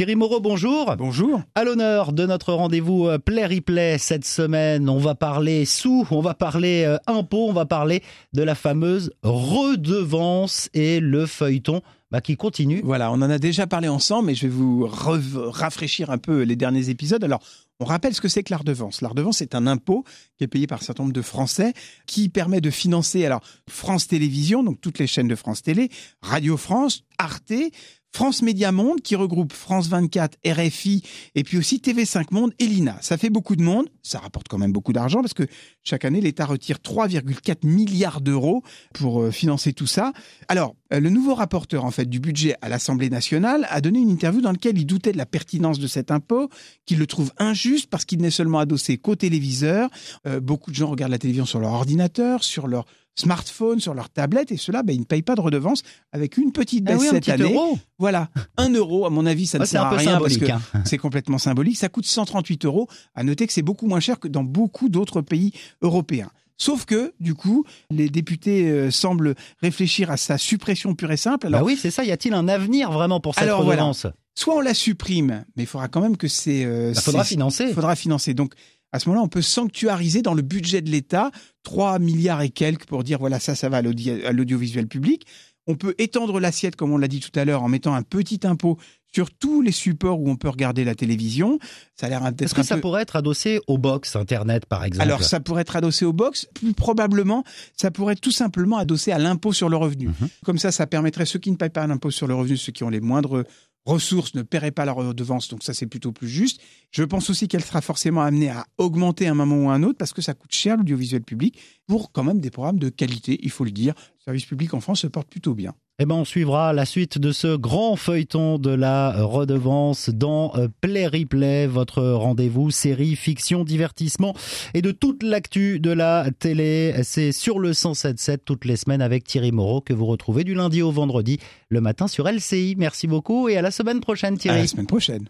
Thierry Moreau, bonjour. Bonjour. À l'honneur de notre rendez-vous euh, Play Replay cette semaine, on va parler sous, on va parler euh, impôts, on va parler de la fameuse redevance et le feuilleton bah, qui continue. Voilà, on en a déjà parlé ensemble, mais je vais vous rafraîchir un peu les derniers épisodes. Alors, on rappelle ce que c'est que la redevance. La redevance est un impôt qui est payé par un certain nombre de Français qui permet de financer alors France Télévisions, donc toutes les chaînes de France Télé, Radio France, Arte, France Média Monde qui regroupe France 24, RFI et puis aussi TV5 Monde et l'INA. Ça fait beaucoup de monde, ça rapporte quand même beaucoup d'argent parce que chaque année l'État retire 3,4 milliards d'euros pour euh, financer tout ça. Alors, euh, le nouveau rapporteur en fait du budget à l'Assemblée nationale a donné une interview dans laquelle il doutait de la pertinence de cet impôt, qu'il le trouve injuste parce qu'il n'est seulement adossé qu'au téléviseur. Euh, beaucoup de gens regardent la télévision sur leur ordinateur, sur leur smartphone, sur leur tablette, et cela, ben, ils ne payent pas de redevance avec une petite ah baisse cette année. Euro. Voilà, un euro, à mon avis, ça ne Ah, sert à rien parce que hein. c'est complètement symbolique. Ça coûte 138 euros. À noter que c'est beaucoup moins cher que dans beaucoup d'autres pays européens. Sauf que, du coup, les députés euh, semblent réfléchir à sa suppression pure et simple. Alors, bah oui, c'est ça. Y a-t-il un avenir vraiment pour cette Alors, voilà. redevance? Soit on la supprime, mais il faudra quand même que c'est... Euh, bah, faudra financer. Il faudra financer. Donc, à ce moment-là, on peut sanctuariser dans le budget de l'État 3 milliards et quelques pour dire, voilà, ça, ça va à l'audiovisuel public. On peut étendre l'assiette, comme on l'a dit tout à l'heure, en mettant un petit impôt sur tous les supports où on peut regarder la télévision. Ça a l'air Est-ce d'être que ça peu... pourrait être adossé aux box Internet, par exemple Alors, ça pourrait être adossé au box. Plus probablement, ça pourrait être tout simplement adossé à l'impôt sur le revenu. Mhm. Comme ça, ça permettrait ceux qui ne payent pas l'impôt sur le revenu, ceux qui ont les moindres ressources ne paieraient pas la redevance, donc ça c'est plutôt plus juste. Je pense aussi qu'elle sera forcément amenée à augmenter à un moment ou à un autre parce que ça coûte cher l'audiovisuel public pour quand même des programmes de qualité, il faut le dire. Le service public en France se porte plutôt bien. Eh ben, on suivra la suite de ce grand feuilleton de la redevance dans euh, Play Replay, votre rendez-vous série, fiction, divertissement et de toute l'actu de la télé. C'est sur le 107.7 toutes les semaines avec Thierry Moreau que vous retrouvez du lundi au vendredi le matin sur LCI. Merci beaucoup et à la semaine prochaine À Thierry. la semaine prochaine.